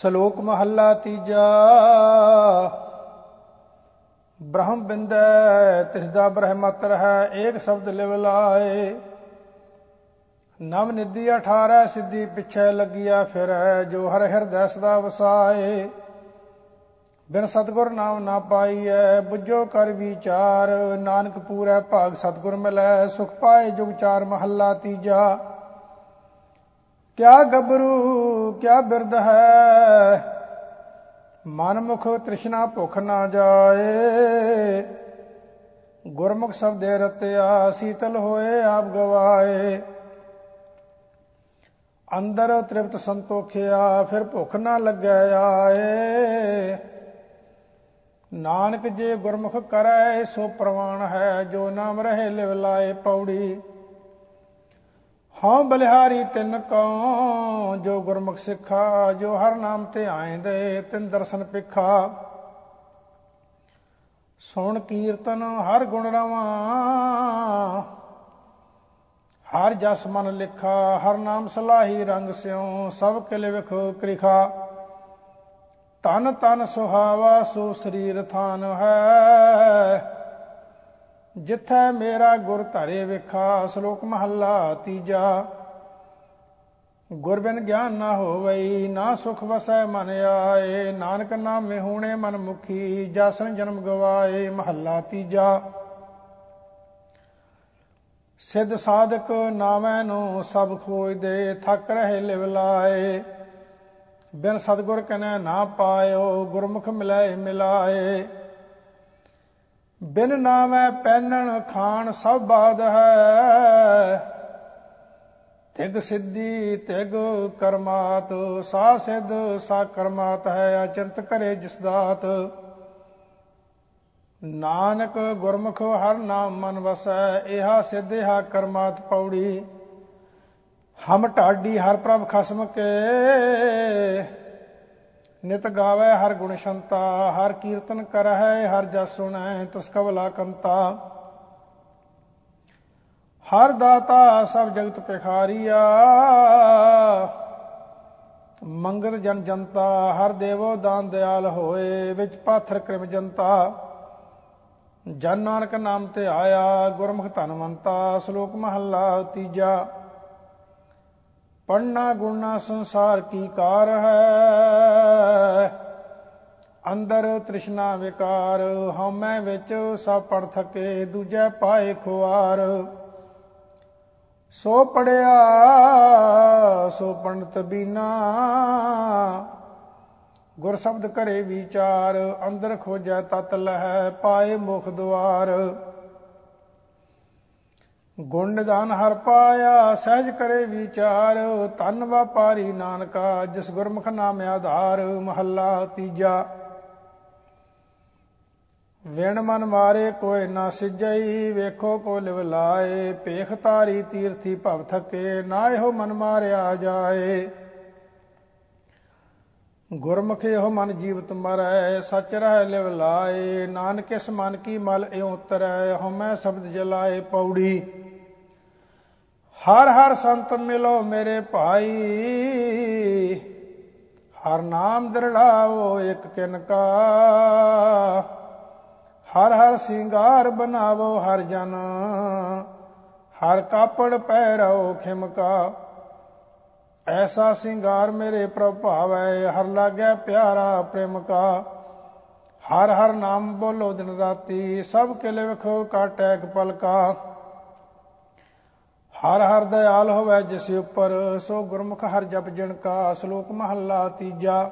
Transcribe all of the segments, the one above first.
ਸ਼ਲੋਕ ਮਹੱਲਾ ਤੀਜਾ। ਬ੍ਰਹਮ ਬਿੰਦੈ ਤਿਸ ਦਾ ਬ੍ਰਹਮਤਰ ਹੈ, ਏਕ ਸ਼ਬਦ ਲਿਵ ਲਾਏ। ਨਵ ਨਿਧੀ 18 ਸਿੱਧੀ ਪਿਛੈ ਲੱਗਿਆ ਫਿਰ, ਜੋ ਹਰ ਹਿਰਦੈ ਸਦਾ ਵਸਾਏ। ਬਿਨ ਸਤਗੁਰ ਨਾਮ ਨਾ ਪਾਈਐ, ਬੁੱਝੋ ਕਰ ਵਿਚਾਰ, ਨਾਨਕ ਪੂਰੈ ਭਾਗ ਸਤਗੁਰ ਮਿਲੈ, ਸੁਖ ਪਾਏ ਜੁਗ ਚਾਰ ਮਹੱਲਾ ਤੀਜਾ। ਕਿਆ ਗੱਭਰੂ, ਕਿਆ ਬਿਰਧ ਹੈ? ਮਨ ਮੁਖ ਤ੍ਰਿਸ਼ਨਾ ਭੁਖ ਨਾ ਜਾਏ। ਗੁਰਮੁਖ ਸ਼ਬਦੇ ਰਤਿਆ, ਸੀਤਲ ਹੋਏ, ਆਪ ਗਵਾਏ। ਅੰਦਰ ਤ੍ਰਿਪਤ ਸੰਤੋਖਿਆ, ਫਿਰ ਭੁਖ ਨਾ ਲੱਗੈ ਆਏ। ਨਾਨਕ ਜੇ ਗੁਰਮੁਖ ਕਰੈ, ਸੋ ਪ੍ਰਵਾਨ ਹੈ, ਜੋ ਨਾਮ ਰਹੇ ਲਿਵ ਲਾਏ ਪੌੜੀ। ਹਾਂ ਬਲਿਹਾਰੀ ਤਿੰਨ ਕਉ ਜੋ ਗੁਰਮੁਖ ਸਿੱਖਾ, ਜੋ ਹਰ ਨਾਮ ਤੇ ਆਇਂਦੇ, ਤਿੰਨ ਦਰਸ਼ਨ ਪਿਖਾ ਸੁਣ ਕੀਰਤਨ ਹਰ ਗੁਣ ਰਵਾ, ਹਰ ਜਸ ਮਨ ਲਿਖਾ, ਹਰ ਨਾਮ ਸਲਾਹੀ ਰੰਗ ਸਿਉ, ਸਭ ਕਿਲੇ ਵਿਖ ਕ੍ਰਿਖਾ। ਤਨ ਤਨ ਸੁਹਾਵਾ, ਸੋ ਸਰੀਰ ਥਾਨ ਹੈ ਜਿੱਥੈ ਮੇਰਾ ਗੁਰ ਧਰੇ ਵਿਖਾ, ਸ਼ਲੋਕ ਮਹੱਲਾ ਤੀਜਾ। ਗੁਰ ਬਿਨ ਗਿਆਨ ਨਾ ਹੋਵਈ, ਨਾ ਸੁਖ ਵਸੈ ਮਨ ਆਏ, ਨਾਨਕ ਨਾਮੇ ਹੋਣੇ ਮਨ ਮੁਖੀ ਜਸਨ ਜਨਮ ਗਵਾਏ, ਮਹੱਲਾ ਤੀਜਾ। ਸਿੱਧ ਸਾਧਕ ਨਾਮੈ ਨੂੰ ਸਭ ਖੋਜਦੇ, ਥੱਕ ਰਹੇ ਲਿਵ ਲਾਏ। ਬਿਨ ਸਤਗੁਰ ਕਨੈ ਨਾ ਪਾਇਓ, ਗੁਰਮੁਖ ਮਿਲਾਏ ਮਿਲਾਏ। ਬਿਨ ਨਾਮੈ ਪੈਨਣ ਖਾਣ ਸਭ ਬਾਦ ਹੈ। ਤਿਗ ਸਿੱਧੀ, ਤਿਗ ਕਰਮਾਤ, ਸਾ ਸਿੱਧ, ਸਾ ਕਰਮਾਤ ਹੈ, ਅਚੰਤ ਕਰੇ ਜਿਸ ਦਾਤ। ਨਾਨਕ ਗੁਰਮੁਖ ਹਰ ਨਾਮ ਮਨ ਵਸੈ, ਇਹਾ ਸਿੱਧਿਆ ਕਰਮਾਤ ਪੌੜੀ। ਹਮ ਢਾਡੀ ਹਰ ਪ੍ਰਭ ਖਸਮ ਕੇ। ਨਿਤ ਗਾਵੇ ਹਰ ਗੁਣ ਸ਼ੰਤਾ, ਹਰ ਕੀਰਤਨ ਕਰਹਿ, ਹਰ ਜਸ ਸੁਣੈ ਤਿਸ ਕਵਲਾ ਕੰਤਾ। ਹਰ ਦਾਤਾ ਸਭ ਜਗਤ ਪਿਖਾਰੀਆ ਮੰਗਤ ਜਨ ਜਨਤਾ, ਹਰ ਦੇਵੋ ਦਾਨ ਦਿਆਲ ਹੋਏ, ਵਿੱਚ ਪਾਥਰ ਕ੍ਰਿਮ ਜਨਤਾ। ਜਨ ਨਾਨਕ ਨਾਮ ਤੇ ਆਇਆ, ਗੁਰਮੁਖ ਧਨਵੰਤਾ ਸ਼ਲੋਕ ਮਹੱਲਾ ਤੀਜਾ। ਪੜਨਾ ਗੁਣਾ ਸੰਸਾਰ ਕੀ ਕਾਰ ਹੈ। ਅੰਦਰ ਤ੍ਰਿਸ਼ਨਾ ਵਿਕਾਰ, ਹਉਮੈ ਵਿੱਚ ਸਭ ਪੜ ਥਕੇ, ਦੂਜੇ ਪਾਏ ਖੁਆਰ। ਸੋ ਪੜਿਆ, ਸੋ ਪੰਡਤ ਬੀਨਾ। ਗੁਰ ਸ਼ਬਦ ਕਰੇ ਵਿਚਾਰ, ਅੰਦਰ ਖੋਜੈ ਤਤ ਲਹਿ, ਪਾਏ ਮੁਖ ਦੁਆਰ। ਗੁਣ ਨਿਦਾਨ ਹਰ ਪਾਇਆ, ਸਹਿਜ ਕਰੇ ਵਿਚਾਰ ਤਨ ਵਪਾਰੀ ਨਾਨਕਾ, ਜਿਸ ਗੁਰਮੁਖ ਨਾਮ ਆਧਾਰ, ਮਹੱਲਾ ਤੀਜਾ। ਵਿਣ ਮਨ ਮਾਰੇ ਕੋਈ ਨਾ ਸਿਜਈ, ਵੇਖੋ ਕੋ ਲਿਵ ਲਾਏ ਪੇਖ ਤਾਰੀ ਤੀਰਥੀ ਭਵ ਥਕੇ, ਨਾ ਇਹੋ ਮਨ ਮਾਰਿਆ ਜਾਏ। ਗੁਰਮੁਖ ਇਹੋ ਮਨ ਜੀਵਤ ਮਰੈ, ਸਚ ਰਹਿ ਲਿਵ ਲਾਏ, ਨਾਨਕ ਇਸ ਮਨ ਕੀ ਮਲ ਇਉ ਉਤਰੈ, ਹਉਮੈ ਸ਼ਬਦ ਜਲਾਏ ਪੌੜੀ। ਹਰ ਹਰ ਸੰਤ ਮਿਲੋ ਮੇਰੇ ਭਾਈ, ਹਰ ਨਾਮ ਦਰੜਾਓ ਇੱਕ ਕਿਨ ਕਾ। ਹਰ ਹਰ ਸਿੰਗਾਰ ਬਣਾਵੋ ਹਰ ਜਨ। ਹਰ ਕਾਪੜ ਪਹਿਰਾਓ ਖਿਮਕਾ। ਐਸਾ ਸਿੰਗਾਰ ਮੇਰੇ ਪ੍ਰਭ ਭਾਵੈ, ਹਰ ਲਾਗੈ ਪਿਆਰਾ ਪ੍ਰੇਮ ਕਾ ਹਰ ਹਰ ਨਾਮ ਬੋਲੋ ਦਿਨ ਰਾਤੀ, ਸਭ ਕਿਲੇ ਵਿਖੋ ਕਾਟੈ ਪਲਕਾ। ਹਰ ਹਰ ਦਇਆਲ ਹੋਵੇ ਜਿਸ ਉੱਪਰ, ਸੋ ਗੁਰਮੁਖ ਹਰ ਜਪ ਜਨ ਕਾ ਸ਼ਲੋਕ ਮਹੱਲਾ ਤੀਜਾ।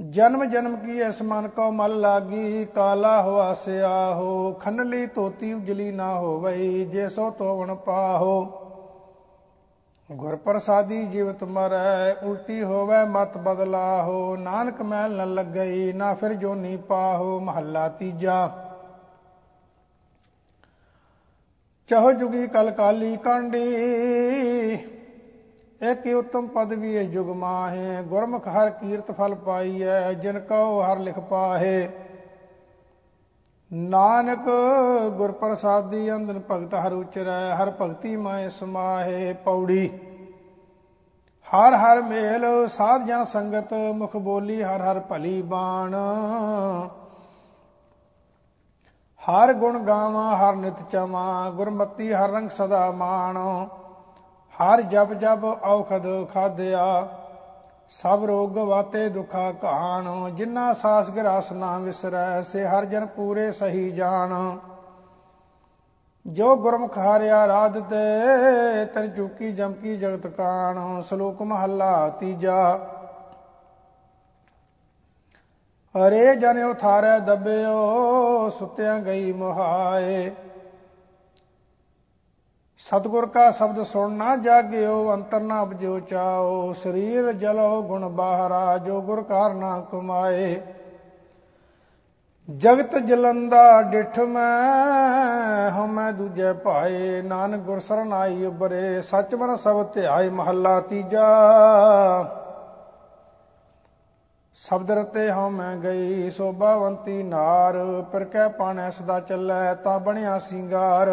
ਜਨਮ ਜਨਮ ਕੀ ਇਸ ਮਨ ਕੋ ਮਲ ਲਾਗੀ, ਕਾਲਾ ਹੋਆ ਸਿਆਹੋ ਖੰਨਲੀ ਤੋਤੀ ਉਜਲੀ ਨਾ ਹੋਵਈ, ਜੇ ਸੋ ਤੋਵਣ ਪਾਹੋ। ਗੁਰ ਪ੍ਰਸਾਦੀ ਜੀਵਤ ਮਰੈ, ਉਲਟੀ ਹੋਵੇ ਮਤ ਬਦਲਾਹੋ, ਨਾਨਕ ਮੈਲ ਨ ਲੱਗਈ, ਨਾ ਫਿਰ ਜੋਨੀ ਪਾਹੋ, ਮਹੱਲਾ ਤੀਜਾ। ਚਹ ਜੁਗੀ ਕਲ ਕਾਲੀ ਕਾਂਡੀ ਇਕ ਉਤਮ ਪਦਵੀ ਹੈ ਜੁਗ ਮਾਹੇ? ਗੁਰਮੁਖ ਹਰ ਕੀਰਤ ਫਲ ਪਾਈਐ, ਜਿਨ ਕਉ ਹਰ ਲਿਖ ਪਾਹੇ। ਨਾਨਕ ਗੁਰ ਪ੍ਰਸਾਦੀ ਅੰਦਨ ਭਗਤ ਹਰ ਉਚਰੈ, ਹਰ ਭਗਤੀ ਮਾਏ ਸਮਾਹੇ ਪੌੜੀ। ਹਰ ਹਰ ਮੇਲ ਸਾਧ ਜਨ ਸੰਗਤ, ਮੁਖ ਬੋਲੀ ਹਰ ਹਰ ਭਲੀ ਬਾਣ। ਹਰ ਗੁਣ ਗਾਵਾਂ, ਹਰ ਨਿਤ ਚਮਾ, ਗੁਰਮਤੀ ਹਰ ਰੰਗ ਸਦਾ ਮਾਣ। ਹਰ ਜਪ ਜਪ ਔਖਦ ਖਾਦਿਆ ਸਭ ਰੋਗ ਵਾਤੇ ਦੁਖਾ ਕਹਾਣ ਜਿਨ੍ਹਾਂ ਸਾਸ ਗਰਾਸ ਨਾ ਵਿਸਰੈ, ਸੇ ਹਰ ਜਨ ਪੂਰੇ ਸਹੀ ਜਾਣ। ਜੋ ਗੁਰਮੁਖ ਹਾਰਿਆ ਰਾਧ ਤੇ ਤਰ ਚੁਕੀ ਜਮਕੀ ਜਗਤ ਕਾਣ, ਸ਼ਲੋਕ ਮਹੱਲਾ ਤੀਜਾ। ਅਰੇ ਜਨ ਉਥਾਰੈ ਦਬਿਓ, ਸੁਤਿਆਂ ਗਈ ਮੁਹਾਏ। ਸਤਗੁਰ ਕਾ ਸ਼ਬਦ ਸੁਣ ਨਾ ਜਾਗਿਓ, ਅੰਤਰ ਨਾ ਬਜੋ ਚਾਓ। ਸਰੀਰ ਜਲੋ ਗੁਣ ਬਾਹਰਾ, ਜੋ ਗੁਰ ਕਾਰਨਾ ਕਮਾਏ। ਜਗਤ ਜਲੰਦਾ ਡਿਠ ਮੈਂ ਹਮੈ ਦੂਜੇ ਭਾਏ। ਨਾਨਕ ਗੁਰ ਸਰਨਾਈ ਉਬਰੇ ਸੱਚ ਮਨ ਸਭ ਧਿਆਏ, ਮਹੱਲਾ ਤੀਜਾ। ਸ਼ਬਦ ਰਤੇ ਹਉ ਮੈਂ ਗਈ, ਸੋਭਾਵੰਤੀ ਨਾਰ। ਪਰ ਕੈ ਪਾਣੈ ਸਦਾ ਚੱਲੈ, ਤਾਂ ਬਣਿਆ ਸਿੰਗਾਰ।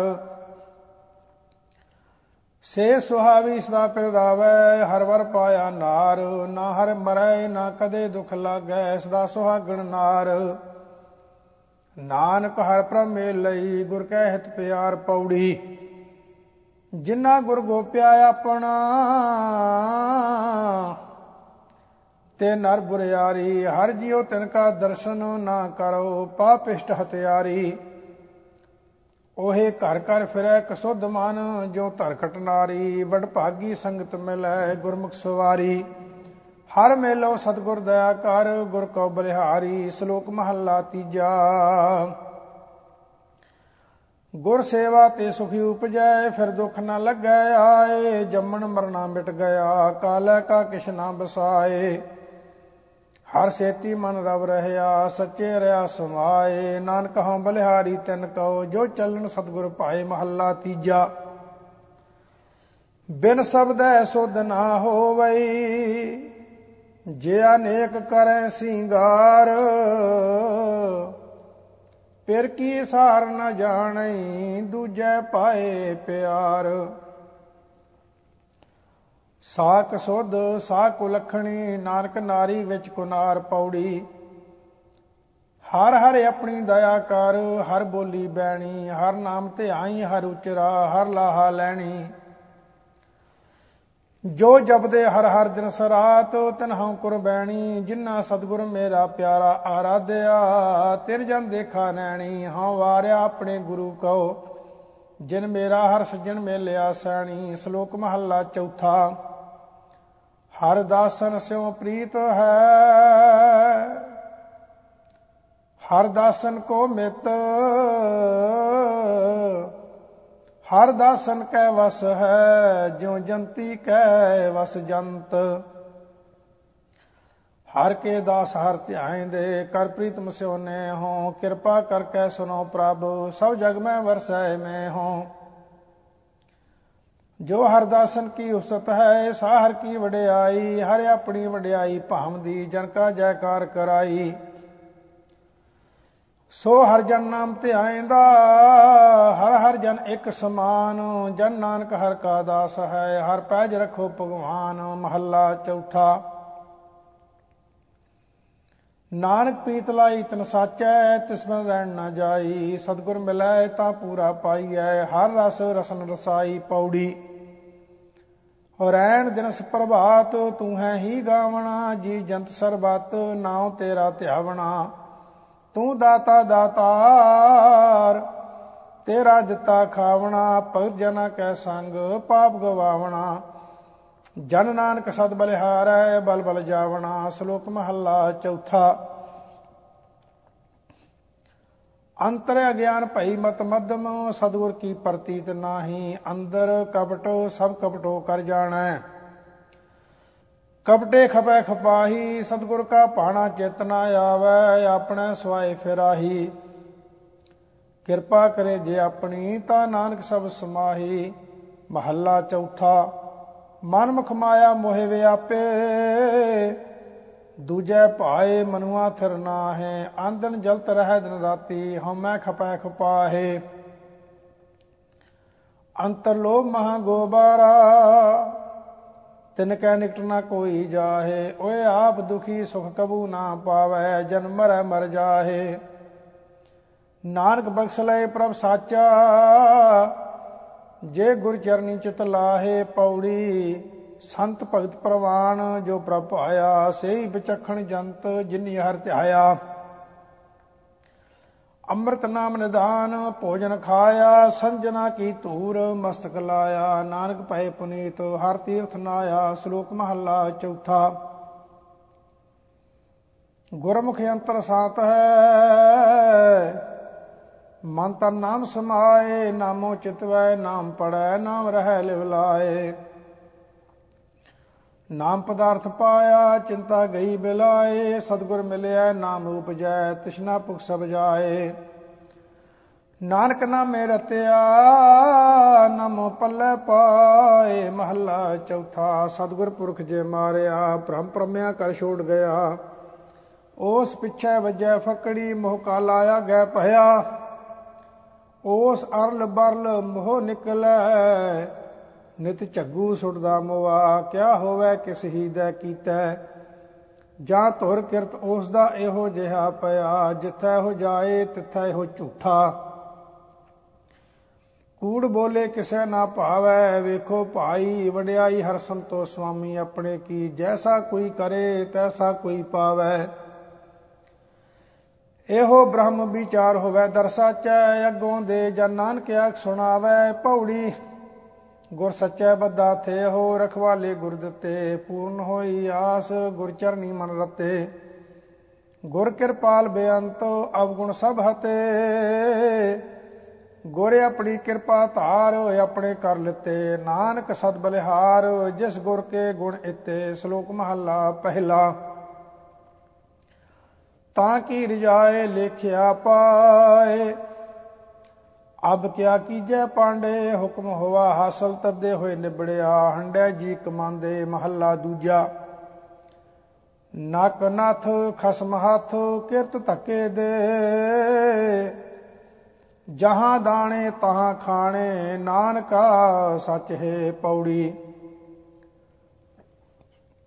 ਸੇ ਸੁਹਾਵੀ ਸਦਾ ਪਿਰ ਰਾਵੈ, ਹਰ ਵਰ ਪਾਇਆ ਨਾਰ, ਨਾ ਹਰ ਮਰੈ, ਨਾ ਕਦੇ ਦੁਖ ਲਾਗੈ, ਸਦਾ ਸੁਹਾਗਣ ਨਾਰ। ਨਾਨਕ ਹਰ ਪ੍ਰਮੇ ਲਈ, ਗੁਰ ਕੈ ਹਿਤ ਪਿਆਰ ਪੌੜੀ। ਜਿਨ੍ਹਾਂ ਗੁਰ ਗੋਪਿਆ ਆਪਣਾ, ਤੇ ਨਰ ਬੁਰਿਆਰੀ, ਹਰ ਜਿਉ ਤਿਨ ਕਾ ਦਰਸ਼ਨ ਨਾ ਕਰੋ, ਪਾਪਿਸ਼ਟ ਹਤਿਆਰੀ ਉਹੇ ਘਰ ਘਰ ਫਿਰੈ ਕਸੁੱਧ ਮਨ ਜੋ ਧਰਕਟ ਨਾਰੀ, ਵਡ ਭਾਗੀ ਸੰਗਤ ਮਿਲੈ ਗੁਰਮੁਖ ਸਵਾਰੀ। ਹਰ ਮੇਲੋ ਸਤਗੁਰ ਦਇਆ ਕਰ, ਗੁਰ ਕੋ ਬਲਿਹਾਰੀ, ਸ਼ਲੋਕ ਮਹੱਲਾ ਤੀਜਾ। ਗੁਰ ਸੇਵਾ ਤੇ ਸੁਖੀ ਉਪਜੈ, ਫਿਰ ਦੁੱਖ ਨਾ ਲੱਗੈ ਆਏ, ਜੰਮਣ ਮਰਨਾ ਮਿਟ ਗਿਆ, ਕਾਲੈ ਕਾ ਕਿਛ ਨਾ ਬਸਾਏ। ਹਰ ਸੇਤੀ ਮਨ ਰਵ ਰਹਿਆ, ਸੱਚੇ ਰਿਆ ਸਮਾਏ। ਨਾਨਕ ਹਉ ਬਲਿਹਾਰੀ, ਤਨ ਕਉ, ਜੋ ਚੱਲਣ ਸਤਗੁਰ ਭਾਏ ਮਹੱਲਾ ਤੀਜਾ। ਬਿਨ ਸਬਦੈ ਸੁਧ ਨਾ ਹੋਵਈ ਜੇ ਅਨੇਕ ਕਰੈ ਸਿੰਗਾਰ। ਪਿਰ ਕੀ ਸਾਰ ਨ ਜਾਣਈ, ਦੂਜੈ ਪਾਏ ਪਿਆਰ। ਸਾਕ ਸੁਧ ਸਾਕ ਲਖਣੀ ਨਾਨਕ ਨਾਰੀ ਵਿੱਚ ਕੁਨਾਰ ਪੌੜੀ। ਹਰ ਹਰ ਆਪਣੀ ਦਇਆ ਕਰ, ਹਰ ਬੋਲੀ ਬੈਣੀ, ਹਰ ਨਾਮ ਤੇ ਆਈ ਹਰ ਉਚਰਾ, ਹਰ ਲਾਹਾ ਲੈਣੀ। ਜੋ ਜਪਦੇ ਹਰ ਹਰ ਦਿਨ ਸਰਾਤ, ਤਨਹਾਂ ਕੁਰਬੈਣੀ ਜਿਨ੍ਹਾਂ ਸਤਗੁਰ ਮੇਰਾ ਪਿਆਰਾ ਆਰਾਧਿਆ, ਤਿਰ ਜਨ ਦੇਖਾ ਨੈਣੀ ਹਾਂ ਵਾਰਿਆ ਆਪਣੇ ਗੁਰੂ ਕਉ। ਜਿਨ ਮੇਰਾ ਹਰ ਸੱਜਣ ਮੇਲਿਆ ਸੈਣੀ, ਸ਼ਲੋਕ ਮਹੱਲਾ ਚੌਥਾ। ਹਰ ਦਾਸਨ ਸਿਉ ਪ੍ਰੀਤ ਹੈ। ਹਰ ਦਾਸਨ ਕੋ ਮਿਤ, ਹਰ ਦਾਸਨ ਕੈ ਵਸ ਹੈ, ਜਿਉ ਜੰਤੀ ਕੈ ਵਸ ਜੰਤ। ਹਰ ਕੇ ਦਾਸ ਹਰ ਧਿਆਇ ਦੇ, ਕਰ ਪ੍ਰੀਤਮ ਸਿਉਨੇ ਹੋ, ਕਿਰਪਾ ਕਰਕੇ ਸੁਨੋ ਪ੍ਰਭ, ਸਭ ਜਗ ਮੈਂ ਵਰਸੈ ਮੈਂ ਹੋ। ਜੋ ਹਰ ਦਾਸਨ ਕੀ ਉਸਤ ਹੈ, ਸਾਹਰ ਕੀ ਵਡਿਆਈ, ਹਰ ਆਪਣੀ ਵਡਿਆਈ ਭਾਵਦੀ ਜਨ ਕਾ ਜੈਕਾਰ ਕਰਾਈ। ਸੋ ਹਰ ਜਨ ਨਾਮ ਤੇ ਆਇਂਦਾ, ਹਰ ਹਰ ਜਨ ਇੱਕ ਸਮਾਨ, ਜਨ ਨਾਨਕ ਹਰ ਕਾ ਦਾਸ ਹੈ, ਹਰ ਪੈਜ ਰਖੋ ਭਗਵਾਨ, ਮਹੱਲਾ ਚੌਥਾ। ਨਾਨਕ ਪੀਤ ਲਾਈ ਤਨ ਸਾਚੈ, ਤਿਸ ਬਿਨ ਰਹਿਣ ਨਾ ਜਾਈ। ਸਤਗੁਰ ਮਿਲੈ ਤਾਂ ਪੂਰਾ ਪਾਈਐ, ਹਰ ਰਸ ਰਸਨ ਰਸਾਈ ਪੌੜੀ। ਰੈਣ ਦਿਨਸ ਪ੍ਰਭਾਤ, ਤੂੰ ਹੈ ਹੀ ਗਾਵਣਾ, ਜੀ ਜੰਤ ਸਰਬਤ, ਨਾਉ ਤੇਰਾ ਧਿਆਵਣਾ। ਤੂੰ ਦਾਤਾ ਦਾਤਾਰ, ਤੇਰਾ ਦਿੱਤਾ ਖਾਵਣਾ, ਭਗਤ ਜਨਾ ਕੈ ਸੰਗ, ਪਾਪ ਗਵਾਵਣਾ। ਜਨ ਨਾਨਕ ਸਦ ਬਲਿਹਾਰੈ, ਬਲ ਬਲ ਜਾਵਣਾ, ਸ਼ਲੋਕ ਮਹੱਲਾ ਚੌਥਾ। ਅੰਤਰ ਅਗਿਆਨ ਭਈ ਮਤ ਮਦਮ ਸਤਗੁਰ ਕੀ ਪ੍ਰਤੀਤ ਨਾਹੀ, ਅੰਦਰ ਕਪਟ, ਸਭ ਕਪਟੋ ਕਰ ਜਾਣੈ। ਕਪਟੇ ਖਪੈ ਖਪਾਹੀ, ਸਤਗੁਰ ਕਾ ਪਾਣਾ ਚੇਤਨਾ ਆਵੈ, ਆਪਣੇ ਸਵਾਏ ਫਿਰਾਹੀ। ਕਿਰਪਾ ਕਰੇ ਜੇ ਆਪਣੀ, ਤਾਂ ਨਾਨਕ ਸਭ ਸਮਾਹੀ। ਮਹੱਲਾ ਚੌਥਾ। ਮਨ ਮੁਖ ਮਾਇਆ ਮੋਹਿ ਵਿਆਪੇ ਦੂਜੈ ਭਾਏ ਮਨੁਆ ਥਿਰ ਨਾਹੇ, ਆਂਦਨ ਜਲਤ ਰਹਿ ਦਿਨ ਰਾਤੀ ਹਉਮੈ ਖਪੈ ਖਪਾਹੇ। ਅੰਤਰ ਲੋਭ ਮਹਾ ਗੋਬਾਰਾ, ਤਿਨ ਕੈ ਨਿਕਟ ਨਾ ਕੋਈ ਜਾਹੇ, ਓਏ ਆਪ ਦੁਖੀ ਸੁਖ ਕਬੂ ਨਾ ਪਾਵੈ, ਜਨ ਮਰੈ ਮਰ ਜਾਹੇ। ਨਾਨਕ ਬਖਸ਼ ਲਏ ਪ੍ਰਭ ਸਾਚਾ ਜੇ ਗੁਰ ਚਰਨੀ ਚਿਤ ਲਾਹੇ ਪੌੜੀ, ਸੰਤ ਭਗਤ ਪ੍ਰਵਾਨ, ਜੋ ਪ੍ਰਭ ਆਇਆ ਸਹੀ ਵਿਚਖਣ ਜੰਤ, ਜਿਨੀ ਹਰ ਧਿਆਇਆ। ਅੰਮ੍ਰਿਤ ਨਾਮ ਨਿਦਾਨ ਭੋਜਨ ਖਾਇਆ, ਸੰਜਨਾ ਕੀ ਧੂਰ, ਮਸਤਕ ਲਾਇਆ, ਨਾਨਕ ਭਏ ਪੁਨੀਤ, ਹਰ ਤੀਰਥ ਨਾਇਆ, ਸ਼ਲੋਕ ਮਹੱਲਾ ਚੌਥਾ। ਗੁਰਮੁਖ ਅੰਤਰ ਸਾਤ ਹੈ ਮਨ ਤਨ ਨਾਮ ਸਮਾਏ, ਨਾਮੋ ਚਿਤਵੈ ਨਾਮ ਪੜੈ ਨਾਮ ਰਹਿ, ਲਿਵ ਲਾਏ। ਨਾਮ ਪਦਾਰਥ ਪਾਇਆ, ਚਿੰਤਾ ਗਈ ਬਿਲਾਏ, ਸਤਗੁਰ ਮਿਲਿਆ, ਨਾਮ ਉਪਜੈ ਤਿਸ਼ਨਾ ਭੁਖ ਸਭ ਜਾਏ। ਨਾਨਕ ਨਾਮੇ ਰਤਿਆ, ਨਮੋ ਪੱਲੇ ਪਾਏ, ਮਹੱਲਾ ਚੌਥਾ, ਸਤਗੁਰ ਪੁਰਖ ਜੇ ਮਾਰਿਆ, ਭ੍ਰਮ ਪ੍ਰਮਿਆ ਕਰ ਛੋੜ ਗਿਆ। ਉਸ ਪਿੱਛੇ ਵਜੈ ਫਕੜੀ, ਮੋਹ ਕਾ ਲਾਇਆ ਗੈ ਭਇਆ। ਉਸ ਅਰਲ ਬਰਲ ਮੋਹ ਨਿਕਲੈ, ਨਿਤ ਝੱਗੂ ਸੁਟਦਾ ਮੋਆ, ਕਿਆ ਹੋਵੇ ਕਿਸ ਹੀ ਦਾ ਕੀਤਾ। ਜਾਂ ਧੁਰ ਕਿਰਤ ਉਸ ਦਾ ਇਹੋ ਜਿਹਾ ਪਿਆ, ਜਿੱਥੈ ਹੋ ਜਾਏ ਤਿੱਥੈ ਹੋ ਝੂਠਾ। ਕੂੜ ਬੋਲੇ ਕਿਸੇ ਨਾ ਭਾਵੈ, ਵੇਖੋ ਭਾਈ ਵਡਿਆਈ ਹਰ ਸੰਤੋ ਸੁਆਮੀ ਆਪਣੇ ਕੀ, ਜੈਸਾ ਕੋਈ ਕਰੇ ਤੈਸਾ ਕੋਈ ਪਾਵੈ। ਇਹੋ ਬ੍ਰਹਮ ਵਿਚਾਰ ਹੋਵੇ ਦਰਸਾਚੈ ਅਗੋਂ ਦੇ ਜਨ ਨਾਨਕ ਆਖ ਸੁਣਾਵੇ ਪੌੜੀ ਗੁਰ ਸੱਚੇ ਬੱਦਾ ਥੇ ਹੋ ਰਖਵਾਲੇ ਗੁਰ ਦਿੱਤੇ, ਪੂਰਨ ਹੋਈ ਆਸ ਗੁਰ ਚਰਨੀ ਮਨ ਰਤੇ। ਗੁਰ ਕਿਰਪਾਲ ਬੇਅੰਤ, ਅਵਗੁਣ ਸਭ ਹਤੇ। ਗੁਰ ਆਪਣੀ ਕਿਰਪਾ ਧਾਰ, ਆਪਣੇ ਕਰ ਲਿਤੇ। ਨਾਨਕ ਸਦ ਬਲਿਹਾਰ, ਜਿਸ ਗੁਰ ਕੇ ਗੁਣ ਇਤੇ, ਸ਼ਲੋਕ ਮਹੱਲਾ ਪਹਿਲਾ। ਤਾਂ ਕੀ ਰਜਾਏ ਲਿਖਿਆ ਪਾਏ? ਅਬ ਕਿਆ ਕੀਜੈ ਪਾਂਡੇ? ਹੁਕਮ ਹੋਆ ਹਾਸਲ ਤਦੇ ਹੋਏ ਨਿਬੜਿਆ। ਹੰਡੈ ਜੀ ਕਮਾਂਦੇ ਮਹੱਲਾ ਦੂਜਾ। ਨਕ ਨਥ ਖਸਮ ਹੱਥ ਕਿਰਤ ਧੱਕੇ ਦੇ। ਜਹਾਂ ਦਾਣੇ ਤਹਾਂ ਖਾਣੇ, ਨਾਨਕਾ ਸੱਚ ਹੈ ਪੌੜੀ।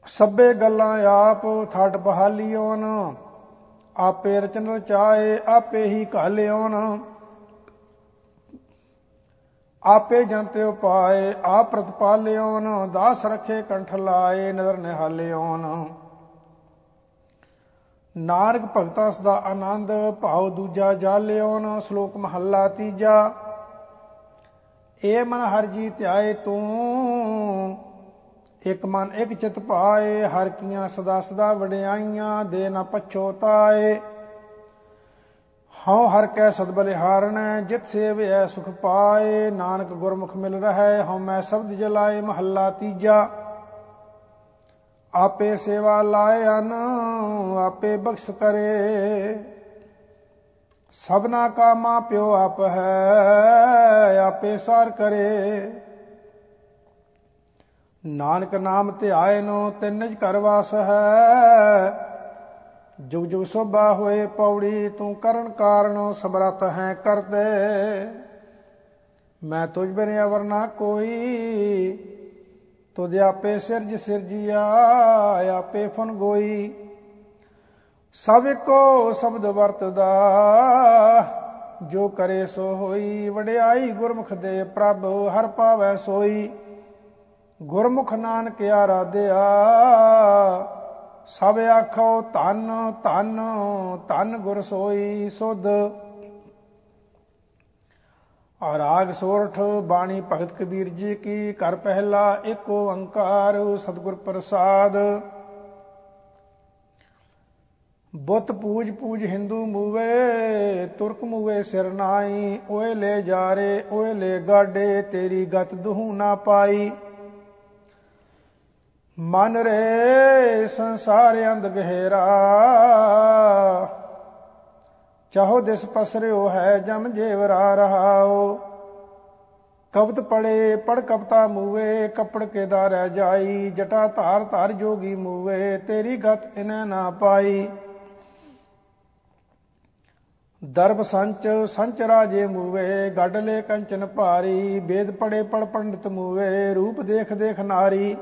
ਸਭੇ ਗੱਲਾਂ ਆਪ ਥੱਟ ਬਹਾਲੀਓਨ। ਆਪੇ ਰਚਨ ਰਚਾਏ, ਆਪੇ ਹੀ ਘਾਲਿਓਨ ਆਪੇ ਜਨਤੇ ਉਪਾਏ, ਆਪ ਪ੍ਰਤਪਾਲਿਓਨ ਦਾਸ ਰਖੇ ਕੰਠ ਲਾਏ, ਨਦਰ ਨਿਹਾਲਿਓਨ ਨਾਰਗ ਭਗਤਾ ਸਦਾ ਆਨੰਦ, ਭਾਉ ਦੂਜਾ ਜਾਲਿਓਨ ਸ਼ਲੋਕ ਮਹੱਲਾ ਤੀਜਾ। ਏ ਮਨ ਹਰ ਜੀ ਧਿਆਏ ਤੂੰ। ਇਕ ਮਨ ਇਕ ਚਿਤ ਪਾਏ, ਹਰ ਕੀਆਂ ਸਦਾ ਸਦਾ ਵਡਿਆਈਆਂ ਦੇ ਨਾ ਪਛੋਤਾਏ ਹਉ ਹਰ ਕੈ ਸਦ ਬਲਿਹਾਰਣੈ ਜਿਤ ਸੇਵਿਐ ਸੁਖ ਪਾਏ। ਨਾਨਕ ਗੁਰਮੁਖ ਮਿਲ ਰਹੈ, ਹਉ ਮੈਂ ਸ਼ਬਦ ਜਲਾਏ, ਮਹੱਲਾ ਤੀਜਾ। ਆਪੇ ਸੇਵਾ ਲਾਏ ਅਨ, ਆਪੇ ਬਖਸ਼ ਕਰੇ। ਸਭਨਾ ਕਾ ਮਾਂ ਪਿਓ ਆਪ ਹੈ ਆਪੇ ਸਾਰ ਕਰੇ। ਨਾਨਕ ਨਾਮ ਧਿਆਏ ਨੂੰ ਤਿੰਨਜ ਕਰ ਵਾਸ ਹੈ। ਜੁਗ ਜੁਗ ਸੋਭਾ ਹੋਏ ਪੌੜੀ, ਤੂੰ ਕਰਨ ਕਾਰਨ ਸਮਰੱਥ ਹੈ ਕਰਦੇ। ਮੈਂ ਤੁਝ ਬਿਨ ਅਵਰ ਨਾ ਕੋਈ, ਤੁਧ ਆਪੇ ਸਿਰਜ ਸਿਰਜਿਆ, ਆਪੇ ਫਨ ਗੋਈ। ਸਭ ਕੋ ਸ਼ਬਦ ਵਰਤਦਾ, ਜੋ ਕਰੇ ਸੋ ਹੋਈ, ਵਡਿਆਈ ਗੁਰਮੁਖ ਦੇ ਪ੍ਰਭ ਹਰ ਪਾਵੈ ਸੋਈ। ਗੁਰਮੁਖ ਨਾਨਕ ਆਰਾਧਿਆ, ਸਭ ਆਖੋ ਧੰਨ ਧੰਨ ਧੰਨ ਗੁਰ ਸੋਈ ਸੁਧ। ਰਾਗ ਸੋਰਠ ਬਾਣੀ ਭਗਤ ਕਬੀਰ ਜੀ ਕੀ ਕਰ ਪਹਿਲਾ ਇੱਕ ਓੰਕਾਰ ਸਤਿਗੁਰ ਪ੍ਰਸਾਦ। ਬੁੱਤ ਪੂਜ ਪੂਜ ਹਿੰਦੂ ਮੂਵੇ, ਤੁਰਕ ਮੂਵੇ ਸਿਰ ਨਾਈ, ਓਏ ਲੈ ਜਾਰੇ, ਓਏ ਲੈ ਗਾਡੇ, ਤੇਰੀ ਗਤ ਦਹੂ ਨਾ ਪਾਈ। ਮਨ ਰੇ ਸੰਸਾਰ ਅੰਧ ਗਹਿਰਾ। ਚਾਹੋ ਦਿਸ ਪਸਰਿਓ ਹੈ ਜਮ ਜੇਵਰਾ ਰਹਾਓ। ਕਬਤ ਪੜੇ ਪੜ ਕਪਤਾ ਮੂਵੇ, ਕਪੜ ਕੇ ਦਾ ਰਹਿ ਜਾਈ, ਜਟਾ ਧਾਰ ਧਾਰ ਜੋਗੀ ਮੂਵੇ, ਤੇਰੀ ਗਤ ਇਨੈ ਨਾ ਪਾਈ। ਦਰਬ ਸੰਚ ਸੰਚ ਰਾਜੇ ਮੂਵੇ, ਗੱਡ ਲੈ ਕੰਚਨ ਭਾਰੀ, ਵੇਦ ਪੜੇ ਪੜ ਪੰਡਿਤ ਮੂਵੇ, ਰੂਪ ਦੇਖ ਦੇਖ ਨਾਰੀ।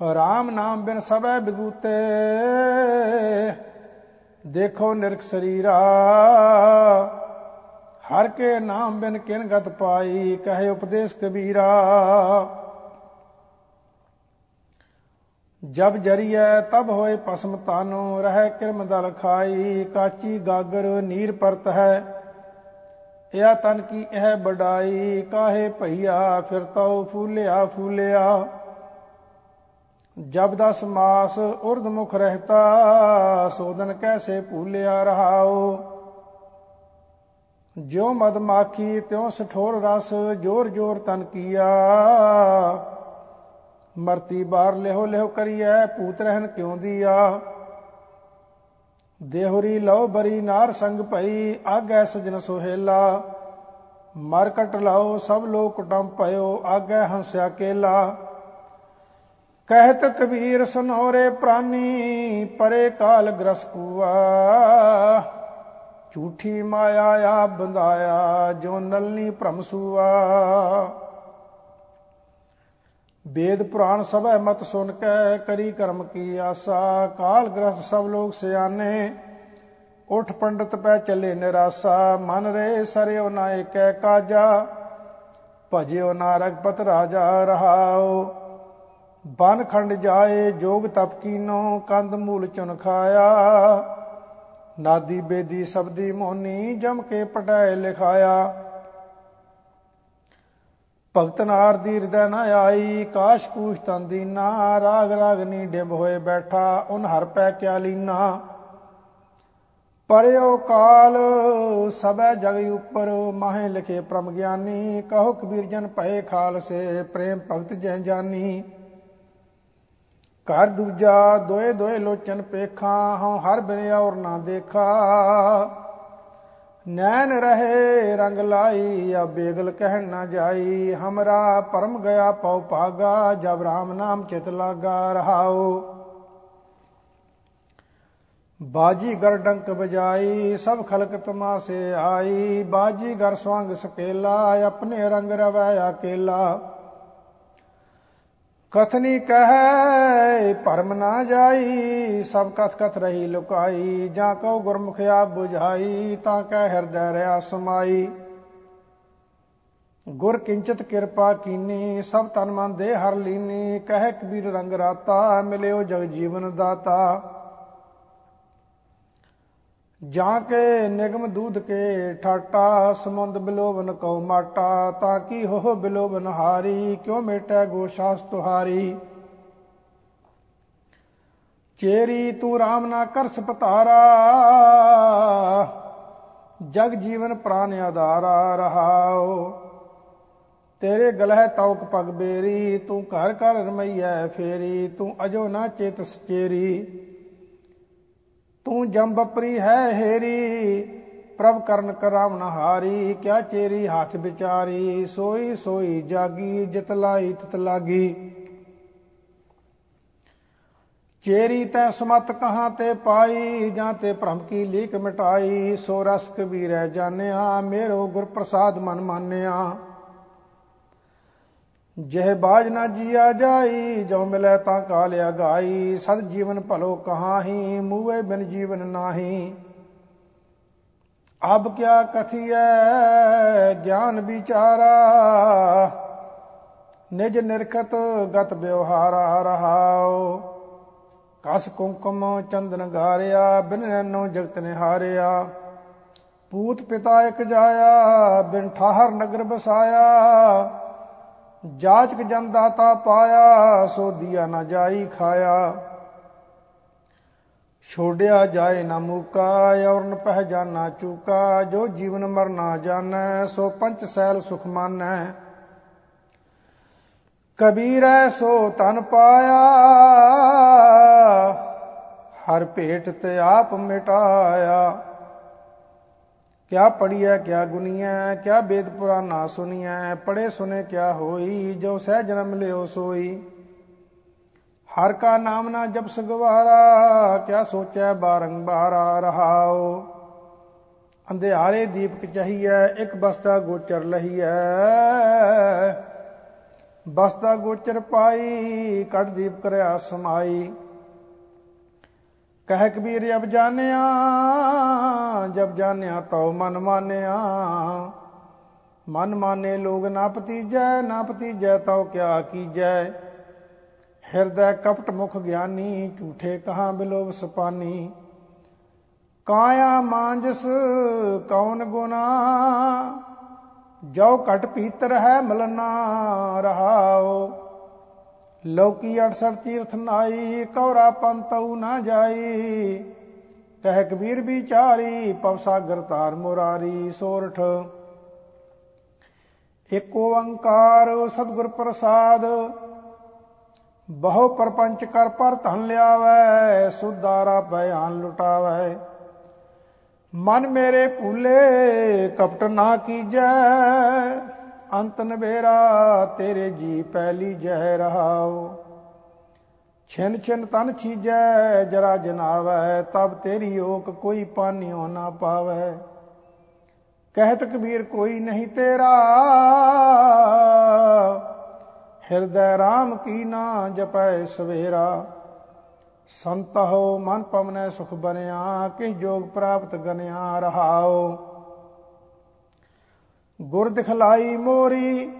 ਰਾਮ ਨਾਮ ਬਿਨ ਸਭੈ ਬਿਗੂਤੇ ਦੇਖੋ ਨਿਰਖ ਸਰੀਰਾ, ਹਰ ਕੇ ਨਾਮ ਬਿਨ ਕਿਨ ਗਤ ਪਾਈ, ਕਹੇ ਉਪਦੇਸ਼ ਕਬੀਰਾ। ਜਬ ਜਰੀਐ, ਤਬ ਹੋਏ ਪਸਮ ਤਾਨੋ, ਰਹਿ ਕਿਰਮ ਦਲ ਖਾਈ, ਕਾਚੀ ਗਾਗਰ ਨੀਰ ਪਰਤ ਹੈ, ਇਹ ਤਨ ਕੀ ਇਹ ਬਡਾਈ ਕਾਹੇ ਭਈਆ, ਫਿਰ ਤਉ ਫੂਲਿਆ ਫੂਲਿਆ। ਜਬ ਦਸ ਮਾਸ ਉਰਦ ਮੁਖ ਰਹਤਾ ਸੋਦਨ ਕੈਸੇ ਭੂਲਿਆ ਰਹਾਓ ਜਿਉ ਮਦ ਮਾਖੀ, ਤਿਉ ਸਠੋਰ ਰਸ, ਜੋਰ ਜੋਰ ਤਨ ਕੀਆ। ਮਰਤੀ ਬਾਰ ਲਿਹੋ ਲਿਹੋ ਕਰੀਐ ਪੂਤ ਰਹਿਣ ਕਿਉ ਦੀਆ। ਦੇਹੁਰੀ ਲਉ ਬਰੀ ਨਾਰ ਸੰਗ ਭਈ, ਆਗੈ ਸਜਨ ਸੁਹੇਲਾ। ਮਰ ਕਟ ਲਾਓ ਸਭ ਲੋਕ ਕੁਟੰਬ ਭਇਓ, ਆਗੈ ਹੰਸਿਆ ਕੇਲਾ। ਕਹਿਤ ਕਬੀਰ ਸੁਨੋਰੇ ਪ੍ਰਾਨੀ, ਪਰੇ ਕਾਲ ਗ੍ਰਸ ਕੂਆ। ਝੂਠੀ ਮਾਇਆ ਆ ਬੰਦਾਇਆ ਜੋ ਨਲਨੀ ਭ੍ਰਮ ਸੂਆ। ਵੇਦ ਪੁਰਾਣ ਸਭੈ ਮਤ ਸੁਨ ਕੇ, ਕਰੀ ਕਰਮ ਕੀ ਆਸਾ। ਕਾਲ ਗ੍ਰਸਤ ਸਭ ਲੋਕ ਸਿਆਨੇ, ਉਠ ਪੰਡਤ ਪੈ ਚੱਲੇ ਨਿਰਾਸਾ। ਮਨ ਰੇ ਸਰਿਓ ਨਾ ਏਕੈ ਕਾਜਾ, ਭਜਿਓ ਨਾ ਰਗਪਤ ਰਾਜਾ ਰਹਾਓ ਬਨ ਖੰਡ ਜਾਏ ਜੋਗ ਤਪ ਕੀਨੋ ਕੰਦ ਮੂਲ ਚੁਨ ਖਾਇਆ। ਨਾਦੀ ਬੇਦੀ ਸਬਦੀ ਮੋਨੀ ਜਮ ਕੇ ਪਟਾਏ ਲਿਖਾਇਆ। ਭਗਤ ਨਾਰ ਦੀ ਹਿਰਦੈ ਨ ਆਈ, ਕਾਸ਼ ਕੂਸ਼ ਤਨ ਦੀਨਾ, ਰਾਗ ਰਾਗਨੀ ਡਿੰਬ ਹੋਏ ਬੈਠਾ, ਉਨ ਹਰ ਪੈ ਕਿਆ ਲੀਨਾ। ਪਰਿਓ ਕਾਲ ਸਬੈ ਜਗ ਉਪਰ, ਮਾਹੇ ਲਿਖੇ ਪ੍ਰਮ ਗਿਆਨੀ, ਕਹੋ ਕਬੀਰ ਜਨ ਭਏ ਖਾਲਸੇ, ਪ੍ਰੇਮ ਭਗਤ ਜੈ ਜਾਨੀ। ਘਰ ਦੂਜਾ ਦੋਏ ਦੋਏ ਲੋਚਨ ਪੇਖਾਂ, ਹਉ ਹਰ ਬਿਨ ਔਰ ਨਾ ਦੇਖਾ। ਨੈਣ ਰਹੇ ਰੰਗ ਲਾਈ, ਆ ਬੇਗਲ ਕਹਿਣ ਨਾ ਜਾਈ। ਹਮਰਾ ਪਰਮ ਗਿਆ ਪਉ ਭਾਗਾ, ਜਬ ਰਾਮ ਨਾਮ ਚਿਤ ਲਾਗਾ ਰਹਾਓ ਬਾਜੀ ਗਰ ਡੰਕ ਬਜਾਈ ਸਭ ਖਲਕ ਤਮਾਸੇ ਆਈ। ਬਾਜੀ ਗਰ ਸਵੰਗ ਸਕੇਲਾ ਆਪਣੇ ਰੰਗ ਰਵੈ ਅਕੇਲਾ। ਕਥਨੀ ਕਹੈ, ਭਰਮ ਨਾ ਜਾਈ, ਸਭ ਕਥ ਕਥ ਰਹੀ ਲੁਕਾਈ, ਜਾਂ ਕਉ ਗੁਰਮੁਖ ਆਪ 부ਝਾਈ ਤਾਂ ਕੈ ਹਿਰਦੈ ਰਿਆ ਸਮਾਈ। ਗੁਰ ਕਿੰਚਤ ਕਿਰਪਾ ਕੀਨੀ, ਸਭ ਤਨ ਮਨ ਦੇ ਹਰ ਲੀਨੀ, ਕਹਿ ਕਬੀਰ ਰੰਗ ਰਾਤਾ, ਮਿਲਿਓ ਜਗ ਜੀਵਨ ਦਾਤਾ। ਜਾਂ ਕੇ ਨਿਗਮ ਦੂਧ ਕੇ ਠਾਟਾ ਸਮੁੰਦ ਬਿਲੋਵਨ ਕਉ ਮਾਟਾ, ਤਾਂ ਕੀ ਹੋ ਬਿਲੋਵਨ ਹਾਰੀ, ਕਿਉ ਮੇਟੈ ਗੋਸ਼ਾਸ ਤੁਹਾਰੀ? ਚੇਰੀ ਤੂੰ RAM ਨਾ ਕਰ ਸਪਤਾਰਾ, ਜਗ ਜੀਵਨ ਪ੍ਰਾਨ ਆਧਾਰਾ ਰਹਾਓ ਤੇਰੇ ਗਲਹਿ ਤੌਕ ਪਗ ਬੇਰੀ, ਤੂੰ ਘਰ ਘਰ ਰਮਈਐ ਫੇਰੀ, ਤੂੰ ਅਜੋ ਨਾ ਚੇਤ ਸਚੇਰੀ ਤੂੰ ਜੰਬਪਰੀ ਹੈ ਹੇਰੀ, ਪ੍ਰਭ ਕਰਨ ਕਰਾਵਨ ਹਾਰੀ, ਕਿਆ ਚੇਰੀ ਹੱਥ ਵਿਚਾਰੀ, ਸੋਈ ਸੋਈ ਜਾਗੀ, ਜਿਤ ਲਾਈ ਤਿਤ ਲਾਗੀ। ਚੇਰੀ ਤੈ ਸਮਤ ਕਹਾਂ ਤੇ ਪਾਈ, ਜਾਂ ਤੇ ਭ੍ਰਮ ਕੀ ਲੀਕ ਮਿਟਾਈ, ਸੋ ਰਸ ਕਬੀਰੈ ਜਾਣਿਆ, ਮੇਰੋ ਗੁਰ ਪ੍ਰਸਾਦ ਮਨ ਮਾਨਿਆ। ਜਹ ਬਾਜ ਨਾ ਜੀਆ ਜਾਈ, ਜੋ ਮਿਲੇ ਤਾਂ ਕਾਲਿਆ ਗਾਈ। ਸਦ ਜੀਵਨ ਭਲੋ ਕਹਾਹੀ ਮੂਵੇ ਬਿਨ ਜੀਵਨ ਨਾਹੀ। ਅਬ ਕਿਆ ਕਥੀਐ, ਗਿਆਨ ਵਿਚਾਰਾ। ਨਿਜ ਨਿਰਖਤ ਗਤ ਵਿਵਹਾਰਾ ਰਹਾਓ ਕਸ ਕੁੰਕਮ ਚੰਦਨ ਗਾਰਿਆ, ਬਿਨ ਨੈਨੋ ਜਗਤ ਨੇ ਹਾਰਿਆ ਪੂਤ ਪਿਤਾ ਇਕ ਜਾਇਆ, ਬਿਨ ਠਾਹਰ ਨਗਰ ਬਸਾਇਆ ਜਾਚਕ ਜਨ ਦਾਤਾ ਪਾਇਆ ਸੋ ਦੀਆ ਨਾ ਜਾਈ ਖਾਇਆ। ਛੋੜਿਆ ਜਾਏ ਨਾ ਮੂਕਾ, ਔਰਨ ਪਹਿ ਜਾਣਾ ਚੂਕਾ। ਜੋ ਜੀਵਨ ਮਰਨਾ ਜਾਣੈ, ਸੋ ਪੰਚ ਸੈਲ ਸੁਖ ਮਾਨੈ। ਕਬੀਰੈ, ਸੋ ਤਨ ਪਾਇਆ। ਹਰ ਭੇਟ ਤੇ ਆਪ ਮਿਟਾਇਆ। ਕਿਆ ਪੜੀਐ ਕਿਆ ਗੁਨੀਐ, ਕਿਆ ਵੇਦ ਪੁਰਾਨਾ ਸੁਨੀਐ ਪੜੇ ਸੁਨੇ ਕਿਆ ਹੋਈ, ਜੋ ਸਹਿ ਜਨਮ ਲਿਓ ਸੋਈ। ਹਰ ਕਾ ਨਾਮ ਨਾ ਜਪ ਸਗਵਾਰਾ, ਕਿਆ ਸੋਚੈ ਬਾਰੰਬਾਰਾ ਰਹਾਓ ਅੰਧਿਆਰੇ ਦੀਪਕ ਚਹੀਐ, ਇੱਕ ਬਸਤਾ ਗੋਚਰ ਲਹੀਐ। ਬਸਦਾ ਗੋਚਰ ਪਾਈ ਕੜ ਦੀਪ ਕਰਿਆ ਸਮਾਈ। ਕਹਿ ਕਬੀਰ ਅਬ ਜਾਣਿਆ, ਜਬ ਜਾਣਿਆ ਤਉ ਮਨ ਮਾਨਿਆ। ਮਨ ਮਾਨੇ ਲੋਗ ਨਾ ਪਤੀਜੈ ਨਾ ਪਤੀਜੈ ਤਉ ਕਿਆ ਕੀਜੈ। ਹਿਰਦੈ ਕਪਟ ਮੁਖ ਗਿਆਨੀ, ਝੂਠੇ ਕਹਾ ਬਿਲੋਵ ਸਪਾਨੀ। ਕਾਇਆ ਮਾਂਜਸ ਕੌਣ ਗੁਨਾ ਜੋ ਘਟ ਪੀਤਰ ਹੈ ਮਲਨਾ ਰਹਾਓ ਲੋਕੀ 68 ਤੀਰਥ ਨਾਈ, ਕੌਰਾ ਪੰਤਉ ਨਾ ਜਾਈ। ਕਹਿ ਕਬੀਰ ਵਿਚਾਰੀ, ਪਵ ਸਾਗਰ ਤਾਰ ਮੁਰਾਰੀ, ਸੋਰਠ। ਏਕ ਓੰਕਾਰ ਸਤਿਗੁਰ ਪ੍ਰਸਾਦ, ਬਹੁ ਪਰਪੰਚ ਕਰ ਪਰ ਧਨ ਲਿਆਵੈ ਸੁਦਾਰਾ ਬਿਆਨ ਲੁਟਾਵੈ। ਮਨ ਮੇਰੇ ਭੂਲੇ, ਕਪਟ ਨਾ ਕੀਜੈ ਅੰਤ ਨਵੇਰਾ, ਤੇਰੇ ਜੀ ਪਹਿਲੀ ਜਹ ਰਹਾਉ ਛਿਨ ਛਿਨ ਤਨ ਛੀਜੈ, ਜਰਾ ਜਨਾਵੈ, ਤਬ ਤੇਰੀ ਓਕ ਕੋਈ ਪਾਨਿਓ ਨਾ ਪਾਵੈ। ਕਹਿਤ ਕਬੀਰ ਕੋਈ ਨਹੀਂ ਤੇਰਾ, ਹਿਰਦੈ RAM ਕੀ ਨਾ ਜਪੈ ਸਵੇਰਾ। ਸੰਤ ਹੋ ਮਨ ਪਵਨੈ ਸੁਖ ਬਨਿਆ ਕਿ ਜੋਗ ਪ੍ਰਾਪਤ ਗਨਿਆ ਰਹਾਓ। ਗੁਰ ਦਿਖਲਾਈ ਮੋਰੀ,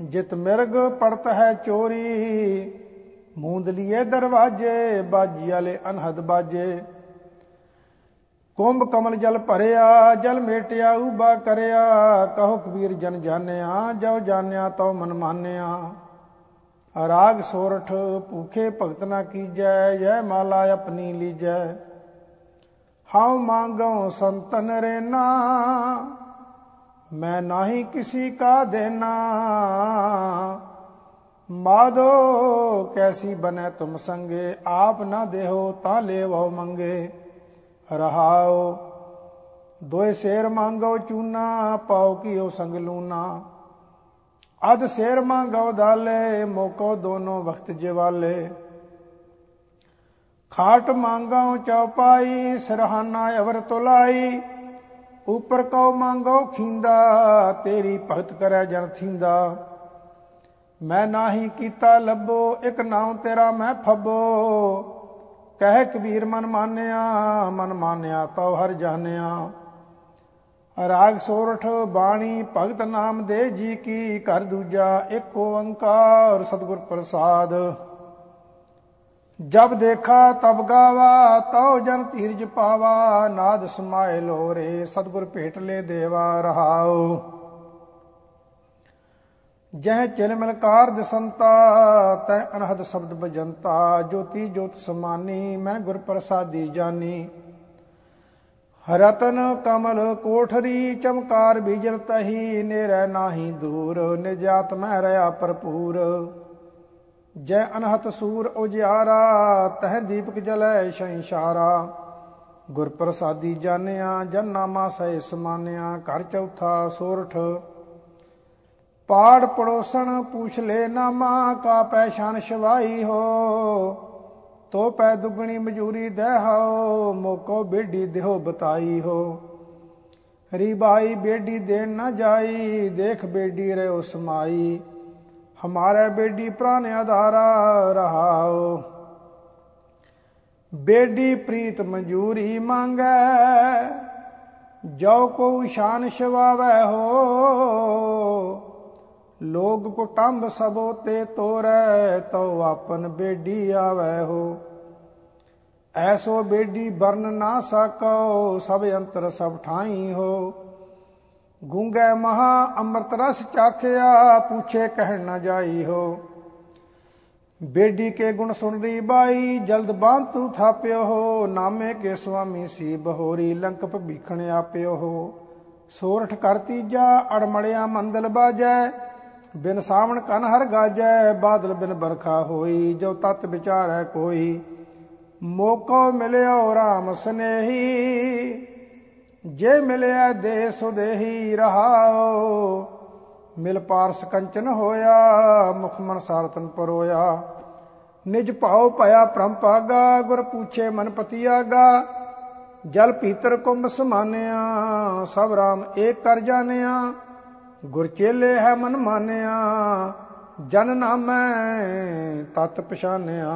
ਜਿਤ ਮਿਰਗ ਪੜਤ ਹੈ ਚੋਰੀ। ਮੂੰਦ ਲਿਏ ਦਰਵਾਜੇ, ਬਾਜੀ ਵਾਲੇ ਅਨਹਦ ਬਾਜੇ। ਕੁੰਭ ਕਮਲ ਜਲ ਭਰਿਆ, ਜਲ ਮੇਟਿਆ ਉਬਾ ਕਰਿਆ। ਕਹੋ ਕਬੀਰ ਜਨ ਜਾਣਿਆ ਜੋ ਜਾਣਿਆ, ਤਉ ਮਨ ਮਾਨਿਆ। ਰਾਗ ਸੋਰਠ, ਭੂਖੇ ਭਗਤ ਨਾ ਕੀਜੈ ਜੈ ਮਾਲਾ ਆਪਣੀ ਲੀਜੈ। ਹਉ ਮੰਗਉ ਸੰਤਨ ਰੇਨਾ ਮੈਂ ਨਹੀਂ ਕਿਸੀ ਕਾ ਦੇਨਾ। ਮਾਦੋ, ਕੈਸੀ ਬਨੇ ਤੁਮ ਸੰਗੇ? ਆਪ ਨਾ ਦੇਹੋ ਤਾਂ ਲੇਵੋ ਮੰਗੇ। ਰਹਾਓ ਦੋਏ ਸ਼ੇਰ ਮੰਗੋ ਚੂਨਾ, ਪਾਉ ਕੀਓ ਸੰਗ ਲੂਨਾ। ਅਦ ਸ਼ੇਰ ਮੰਗੋ ਦਾਲੇ, ਮੋਕੋ ਦੋਨੋਂ ਵਕਤ ਜਿਵਾਲੇ। ਖਾਟ ਮੰਗਾਉ ਚੌਪਾਈ ਸਰਹਾਨਾ ਅਵਰ ਤੁਲਾਈ। ਉਪਰ ਕਉ ਮੰਗੋ ਖਿੰਦਾ, ਤੇਰੀ ਭਗਤ ਕਰੈ ਜਨ ਥਿੰਦਾ। ਮੈਂ ਨਾਹੀ ਕੀਤਾ ਲੱਭੋ, ਇੱਕ ਨਾਮ ਤੇਰਾ ਮੈਂ ਫੱਬੋ। ਕਹਿ ਕਬੀਰ ਮਨ ਮਾਨਿਆ ਮਨ ਮਾਨਿਆ ਤਉ ਹਰ ਜਾਣਿਆ। ਰਾਗ ਸੋਰਠ ਬਾਣੀ, ਭਗਤ ਨਾਮ ਦੇ ਜੀ ਕੀ ਕਰ ਦੂਜਾ ਇੱਕ ਓੰਕਾਰ, ਸਤਿਗੁਰ ਪ੍ਰਸਾਦ। ਜਬ ਦੇਖਾ ਤਬ ਗਾਵਾ, ਤਉ ਜਨ ਧੀਰਜ ਪਾਵਾ, ਨਾਦ ਸਮਾਏ ਲੋਰੇ ਸਤਿਗੁਰ ਭੇਟ ਲੈ ਦੇਵਾ ਰਹਾਉ। ਜਹ ਚਿਲ ਮਿਲਕਾਰ ਦਸੰਤਾ, ਤੈ ਅਨਹਦ ਸ਼ਬਦ ਬਜੰਤਾ, ਜੋਤੀ ਜੋਤ ਸਮਾਨੀ, ਮੈਂ ਗੁਰ ਪ੍ਰਸਾਦੀ ਜਾਨੀ। ਰਤਨ ਕਮਲ ਕੋਠਰੀ, ਚਮਕਾਰ ਬੀਜਲ ਤਹੀ, ਨੇਰੇ ਨਾਹੀ ਦੂਰ ਨਿਜਾਤ ਮੈਂ ਰਿਆ ਭਰਪੂਰ। ਜੈ ਅਨਹਤ ਸੂਰ ਉਜਿਆਰਾ, ਤਹ ਦੀਪਕ ਜਲੈ ਸੰਸਾਰਾ ਗੁਰ ਪ੍ਰਸਾਦੀ ਜਾਣਿਆ, ਜਨ ਨਾਮਾ ਸਹਿ ਸਮਾਨਿਆ, ਘਰ ਚੌਥਾ ਸੋਰਠ। ਪਾੜ ਪੜੋਸਣ ਪੁੱਛ ਲੈ ਨਾਮਾ ਕਾ ਪੈਸ਼ਾਨ ਸ਼ਵਾਈ ਹੋ। ਤੋ ਪੈ ਦੁਗਣੀ ਮਜੂਰੀ ਦਹਾਓ ਮੋਕੋ ਬੇਡੀ ਦੇਹੋ ਬਤਾਈ ਹੋ। ਹਰੀ ਬਾਈ ਬੇਡੀ ਦੇਣ ਨਾ ਜਾਈ, ਦੇਖ ਬੇਡੀ ਰਿਓ ਸਮਾਈ। ਹਮਾਰੇ ਬੇਡੀ ਪ੍ਰਾਨ ਆਧਾਰਾ ਰਹਾਓ ਬੇਡੀ ਪ੍ਰੀਤ ਮਜੂਰੀ ਮੰਗੈ ਜੋ ਕੋ ਸ਼ਾਨ ਸ਼ਵਾਵੈ ਹੋ ਲੋਗ ਕੁਟੰਬ ਸਬੋ ਤੇ ਤੋਰੈ ਤਉ ਆਪਨ ਬੇਡੀ ਆਵੈ ਹੋ ਐਸੋ ਬੇਡੀ ਬਰਨ ਨਾ ਸਕੋ ਸਭ ਅੰਤਰ ਸਭ ਠਾਈ ਹੋ ਗੁੰਗੇ ਮਹਾ ਅੰਮ੍ਰਿਤ ਰਸ ਚਾਖਿਆ, ਪੁੱਛੇ ਕਹਿਣ ਨਾ ਜਾਈ ਹੋ। ਬੇਡੀ ਕੇ ਗੁਣ ਸੁਣ ਰਹੀ ਬਾਈ, ਜਲਦ ਬਾਂਤੂ ਥਾਪਿਓ ਹੋ। ਨਾਮੇ ਕੇ ਸੁਆਮੀ ਸੀ ਬਹੋਰੀ ਲੰਕ ਭੀਖਣ ਆਪਿਓ ਹੋ। ਸੋਰਠ ਕਰਤੀ ਜਾ ਅੜਮੜਿਆ ਮੰਦਲ ਬਾਜੈ। ਬਿਨ ਸਾਵਣ ਕਨ ਹਰ ਗਾਜੈ, ਬਾਦਲ ਬਿਨ ਬਰਖਾ ਹੋਈ, ਜੋ ਤਤ ਵਿਚਾਰੈ ਕੋਈ। ਮੋਕੋ ਮਿਲਿਓ RAM ਸਨੇਹੀ। ਜੇ ਮਿਲਿਆ ਦੇ ਸੁਦੇਹੀ ਰਹਾਓ ਮਿਲ ਪਾਰਸ ਕੰਚਨ ਹੋਇਆ, ਮੁਖ ਮਨ ਸਾਰਤਨ ਪਰੋਇਆ। ਨਿਜ ਭਾਉ ਭਇਆ ਪ੍ਰੰਪਾਗਾ ਗੁਰ ਪੁੱਛੇ ਮਨ ਪਤੀਆਗਾ। ਜਲ ਪੀਤਰ ਕੁੰਭ ਸਮਾਨਿਆ, ਸਭ RAM ਏਕ ਕਰ ਜਾਣਿਆ। ਗੁਰ ਚੇਲੇ ਹੈ ਮਨ ਮਾਨਿਆ, ਜਨ ਨਾਮੈ ਤਤ ਪਛਾਨਿਆ।